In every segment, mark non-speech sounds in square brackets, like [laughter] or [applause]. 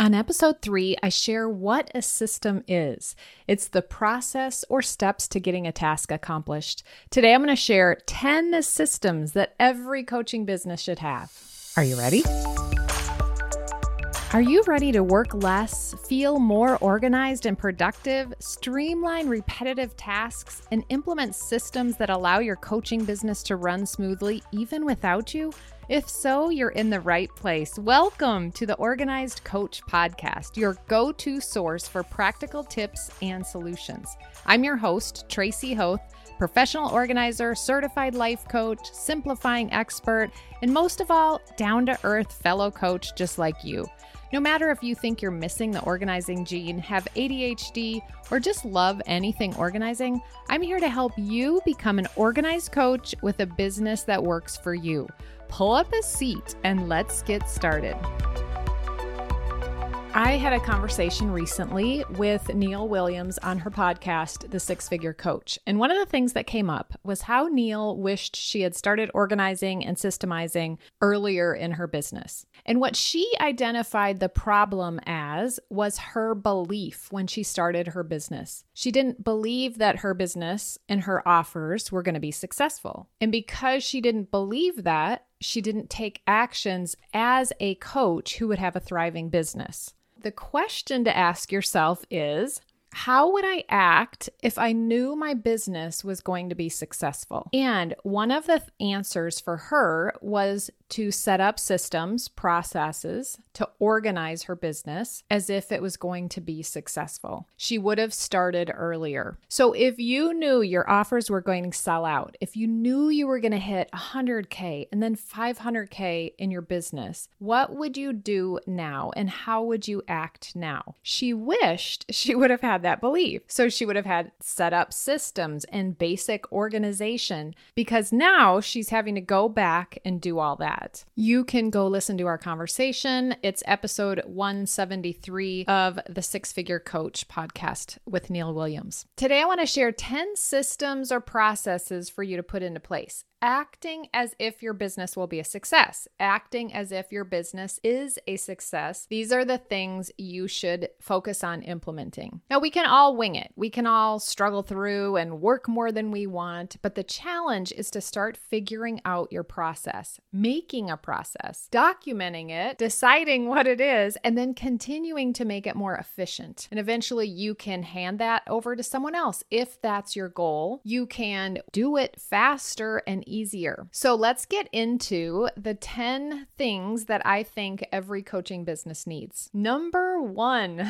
On episode three, I share what a system is. It's the process or steps to getting a task accomplished. Today, I'm going to share 10 systems that every coaching business should have. Are you ready? Are you ready to work less, feel more organized and productive, streamline repetitive tasks, and implement systems that allow your coaching business to run smoothly even without you? If so, you're in the right place. Welcome to the Organized Coach Podcast, your go to source for practical tips and solutions. I'm your host, Tracy Hoth, professional organizer, certified life coach, simplifying expert, and most of all, down to earth fellow coach just like you. No matter if you think you're missing the organizing gene, have ADHD, or just love anything organizing, I'm here to help you become an organized coach with a business that works for you. Pull up a seat and let's get started. I had a conversation recently with Nell Williams on her podcast, The Six Figure Coach. And one of the things that came up was how Nell wished she had started organizing and systemizing earlier in her business. And what she identified the problem as was her belief when she started her business. She didn't believe that her business and her offers were going to be successful. And because she didn't believe that, she didn't take actions as a coach who would have a thriving business. The question to ask yourself is how would I act if I knew my business was going to be successful? And one of the answers for her was to set up systems, processes to organize her business as if it was going to be successful. She would have started earlier. So if you knew your offers were going to sell out, if you knew you were going to hit 100K and then 500K in your business, what would you do now and how would you act now? She wished she would have had that belief. So she would have had set up systems and basic organization because now she's having to go back and do all that that. You can go listen to our conversation. It's episode 173 of the Six Figure Coach podcast with Nell Williams. Today, I want to share 10 systems or processes for you to put into place acting as if your business will be a success, acting as if your business is a success. These are the things you should focus on implementing. Now, we can all wing it, we can all struggle through and work more than we want, but the challenge is to start figuring out your process, making a process, documenting it, deciding what it is, and then continuing to make it more efficient. And eventually, you can hand that over to someone else if that's your goal. You can do it faster and easier. So let's get into the 10 things that I think every coaching business needs. Number one,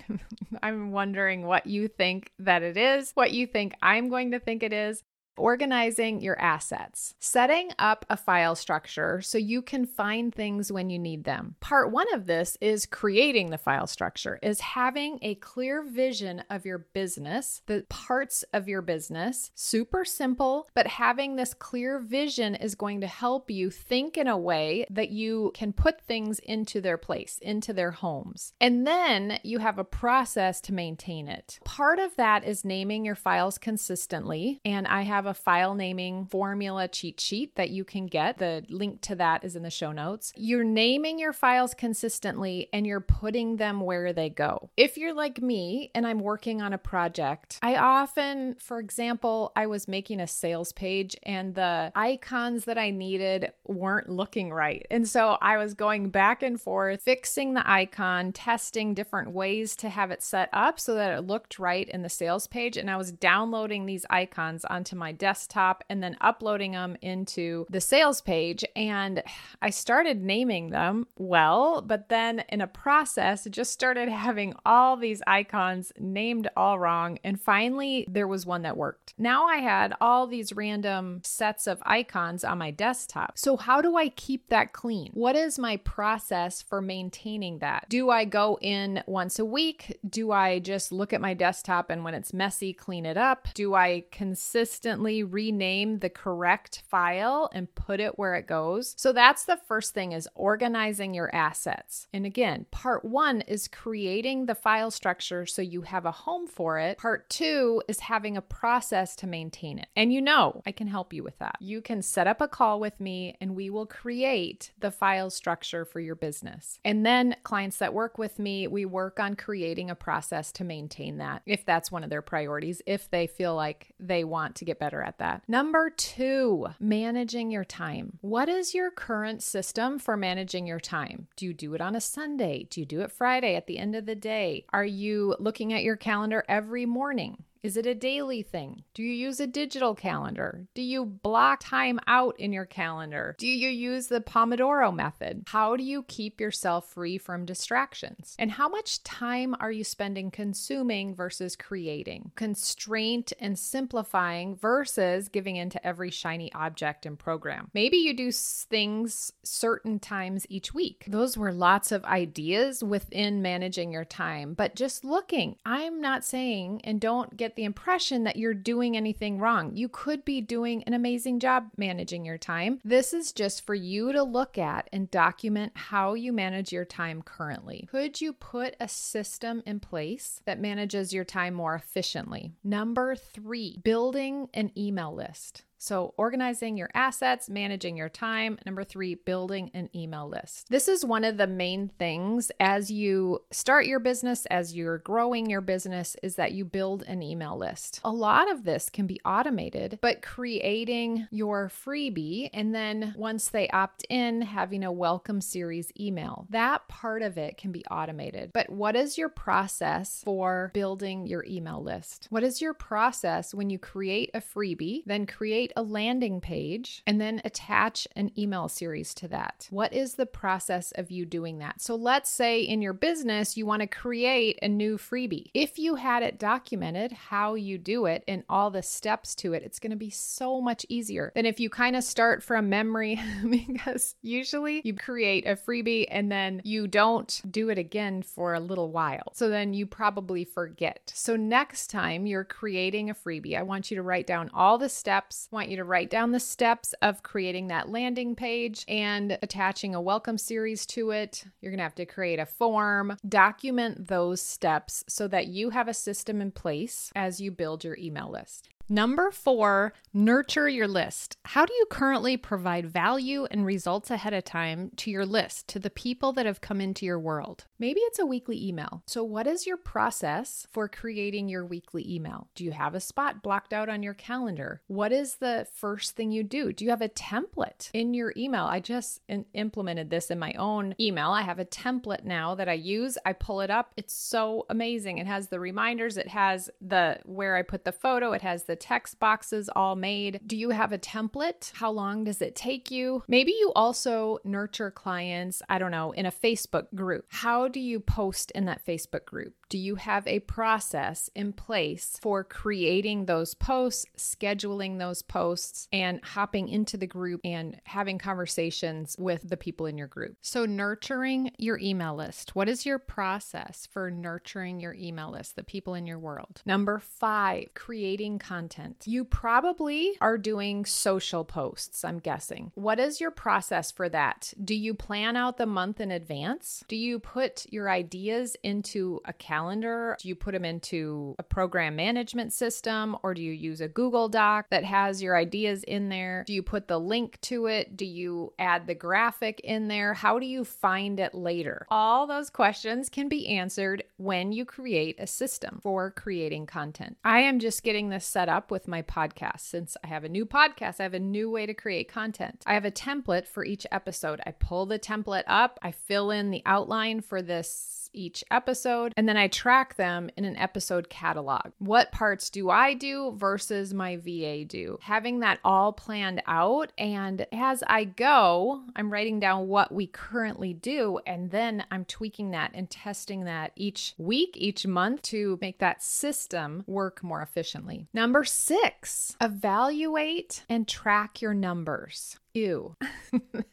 [laughs] I'm wondering what you think that it is, what you think I'm going to think it is. Organizing your assets, setting up a file structure so you can find things when you need them. Part one of this is creating the file structure, is having a clear vision of your business, the parts of your business. Super simple, but having this clear vision is going to help you think in a way that you can put things into their place, into their homes. And then you have a process to maintain it. Part of that is naming your files consistently. And I have have a file naming formula cheat sheet that you can get. The link to that is in the show notes. You're naming your files consistently and you're putting them where they go. If you're like me and I'm working on a project, I often, for example, I was making a sales page and the icons that I needed weren't looking right. And so I was going back and forth, fixing the icon, testing different ways to have it set up so that it looked right in the sales page. And I was downloading these icons onto my desktop and then uploading them into the sales page. And I started naming them well, but then in a process, just started [laughs] having all these icons named all wrong. And finally, there was one that worked. Now I had all these random sets of icons on my desktop. So, how do I keep that clean? What is my process for maintaining that? Do I go in once a week? Do I just look at my desktop and when it's messy, clean it up? Do I consistently rename the correct file and put it where it goes. So that's the first thing is organizing your assets. And again, part 1 is creating the file structure so you have a home for it. Part 2 is having a process to maintain it. And you know, I can help you with that. You can set up a call with me and we will create the file structure for your business. And then clients that work with me, we work on creating a process to maintain that if that's one of their priorities, if they feel like they want to get better at that. Number two, managing your time. What is your current system for managing your time? Do you do it on a Sunday? Do you do it Friday at the end of the day? Are you looking at your calendar every morning? Is it a daily thing? Do you use a digital calendar? Do you block time out in your calendar? Do you use the Pomodoro method? How do you keep yourself free from distractions? And how much time are you spending consuming versus creating? Constraint and simplifying versus giving in to every shiny object and program. Maybe you do things certain times each week. Those were lots of ideas within managing your time, but just looking. I'm not saying, and don't get get the impression that you're doing anything wrong. You could be doing an amazing job managing your time. This is just for you to look at and document how you manage your time currently. Could you put a system in place that manages your time more efficiently? Number three, building an email list. So, organizing your assets, managing your time. Number three, building an email list. This is one of the main things as you start your business, as you're growing your business, is that you build an email list. A lot of this can be automated, but creating your freebie and then once they opt in, having a welcome series email, that part of it can be automated. But what is your process for building your email list? What is your process when you create a freebie, then create a landing page and then attach an email series to that. What is the process of you doing that? So let's say in your business, you want to create a new freebie. If you had it documented how you do it and all the steps to it, it's going to be so much easier than if you kind of start from memory [laughs] because usually you create a freebie and then you don't do it again for a little while. So then you probably forget. So next time you're creating a freebie, I want you to write down all the steps want you to write down the steps of creating that landing page and attaching a welcome series to it. You're going to have to create a form, document those steps so that you have a system in place as you build your email list. Number four, nurture your list. How do you currently provide value and results ahead of time to your list, to the people that have come into your world? Maybe it's a weekly email. So, what is your process for creating your weekly email? Do you have a spot blocked out on your calendar? What is the first thing you do? Do you have a template in your email? I just in- implemented this in my own email. I have a template now that I use. I pull it up. It's so amazing. It has the reminders, it has the where I put the photo, it has the text boxes all made? Do you have a template? How long does it take you? Maybe you also nurture clients, I don't know, in a Facebook group. How do you post in that Facebook group? Do you have a process in place for creating those posts, scheduling those posts, and hopping into the group and having conversations with the people in your group? So, nurturing your email list. What is your process for nurturing your email list, the people in your world? Number five, creating content. You probably are doing social posts, I'm guessing. What is your process for that? Do you plan out the month in advance? Do you put your ideas into a calendar? calendar? Do you put them into a program management system or do you use a Google Doc that has your ideas in there? Do you put the link to it? Do you add the graphic in there? How do you find it later? All those questions can be answered when you create a system for creating content. I am just getting this set up with my podcast. Since I have a new podcast, I have a new way to create content. I have a template for each episode. I pull the template up, I fill in the outline for this each episode, and then I track them in an episode catalog. What parts do I do versus my VA do? Having that all planned out, and as I go, I'm writing down what we currently do, and then I'm tweaking that and testing that each week, each month to make that system work more efficiently. Number six, evaluate and track your numbers. Ew. [laughs]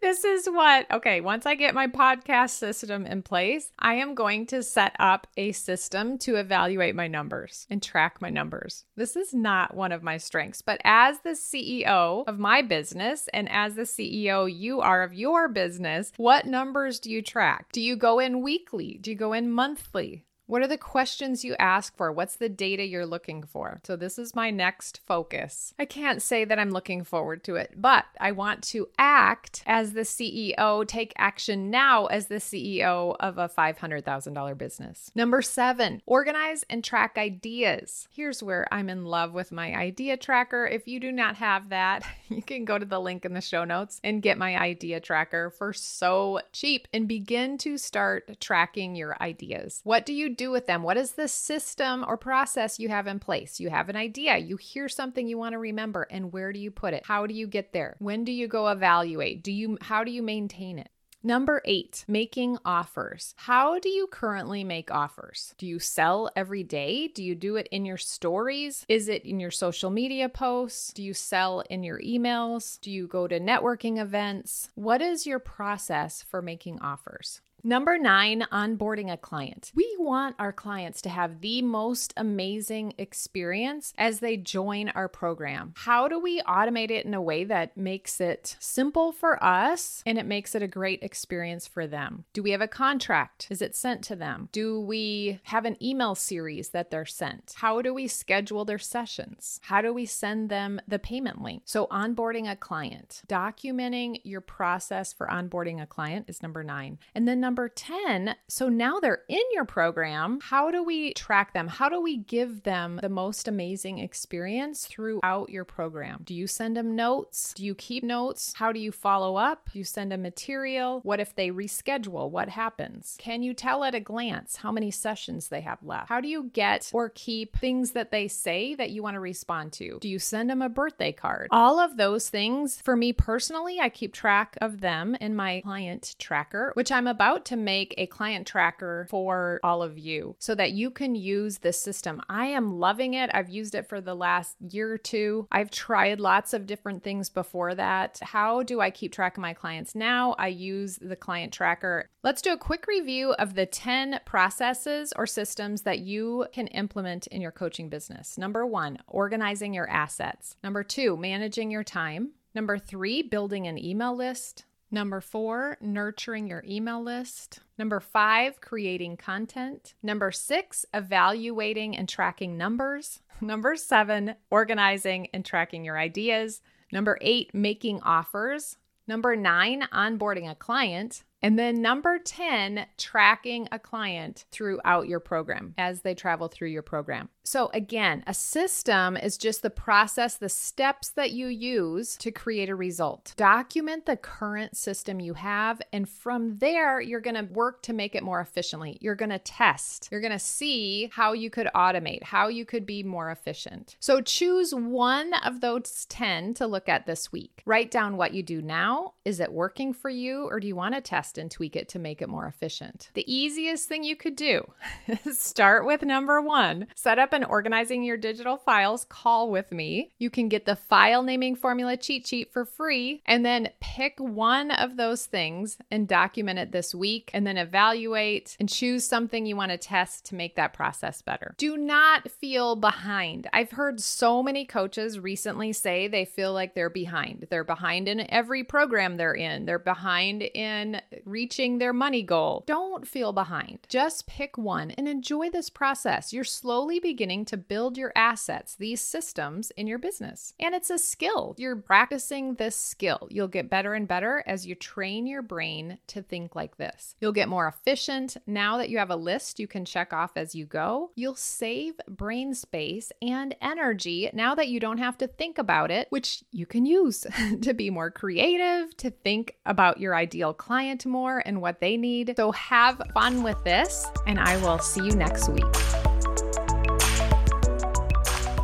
this is what, okay, once I get my podcast system in place, I am going to set up a system to evaluate my numbers and track my numbers. This is not one of my strengths, but as the CEO of my business and as the CEO you are of your business, what numbers do you track? Do you go in weekly? Do you go in monthly? What are the questions you ask for? What's the data you're looking for? So, this is my next focus. I can't say that I'm looking forward to it, but I want to act as the CEO, take action now as the CEO of a $500,000 business. Number seven, organize and track ideas. Here's where I'm in love with my idea tracker. If you do not have that, [laughs] you can go to the link in the show notes and get my idea tracker for so cheap and begin to start tracking your ideas. What do you do? with them? What is the system or process you have in place? You have an idea, you hear something you want to remember, and where do you put it? How do you get there? When do you go evaluate? Do you how do you maintain it? Number eight, making offers. How do you currently make offers? Do you sell every day? Do you do it in your stories? Is it in your social media posts? Do you sell in your emails? Do you go to networking events? What is your process for making offers? Number nine, onboarding a client. We want our clients to have the most amazing experience as they join our program. How do we automate it in a way that makes it simple for us and it makes it a great experience for them? Do we have a contract? Is it sent to them? Do we have an email series that they're sent? How do we schedule their sessions? How do we send them the payment link? So, onboarding a client, documenting your process for onboarding a client is number nine. And then number number 10, so now they're in your program. How do we track them? How do we give them the most amazing experience throughout your program? Do you send them notes? Do you keep notes? How do you follow up? Do you send them material? What if they reschedule? What happens? Can you tell at a glance how many sessions they have left? How do you get or keep things that they say that you want to respond to? Do you send them a birthday card? All of those things, for me personally, I keep track of them in my client tracker, which I'm about to make a client tracker for all of you so that you can use this system. I am loving it. I've used it for the last year or two. I've tried lots of different things before that. How do I keep track of my clients now? I use the client tracker. Let's do a quick review of the 10 processes or systems that you can implement in your coaching business. Number one, organizing your assets. Number two, managing your time. Number three, building an email list. Number four, nurturing your email list. Number five, creating content. Number six, evaluating and tracking numbers. [laughs] Number seven, organizing and tracking your ideas. Number eight, making offers. Number nine, onboarding a client. And then number 10, tracking a client throughout your program as they travel through your program. So, again, a system is just the process, the steps that you use to create a result. Document the current system you have, and from there, you're going to work to make it more efficiently. You're going to test, you're going to see how you could automate, how you could be more efficient. So, choose one of those 10 to look at this week. Write down what you do now. Is it working for you, or do you want to and tweak it to make it more efficient? The easiest thing you could do is [laughs] start with number one set up an organizing your digital files call with me. You can get the file naming formula cheat sheet for free and then pick one of those things and document it this week and then evaluate and choose something you want to test to make that process better. Do not feel behind. I've heard so many coaches recently say they feel like they're behind. They're behind in every program they're in, they're behind in reaching their money goal. Don't feel behind. Just pick one and enjoy this process. You're slowly beginning to build your assets, these systems in your business. And it's a skill. You're practicing this skill. You'll get better and better as you train your brain to think like this. You'll get more efficient now that you have a list you can check off as you go. You'll save brain space and energy now that you don't have to think about it, which you can use [laughs] to be more creative, to think about your ideal client more and what they need. So have fun with this, and I will see you next week.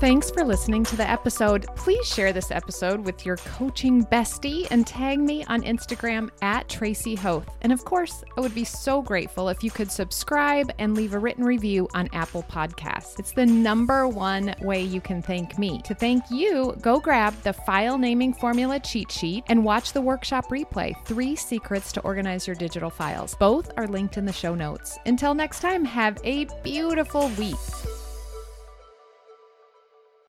Thanks for listening to the episode. Please share this episode with your coaching bestie and tag me on Instagram at Tracy Hoth. And of course, I would be so grateful if you could subscribe and leave a written review on Apple Podcasts. It's the number one way you can thank me. To thank you, go grab the file naming formula cheat sheet and watch the workshop replay Three Secrets to Organize Your Digital Files. Both are linked in the show notes. Until next time, have a beautiful week.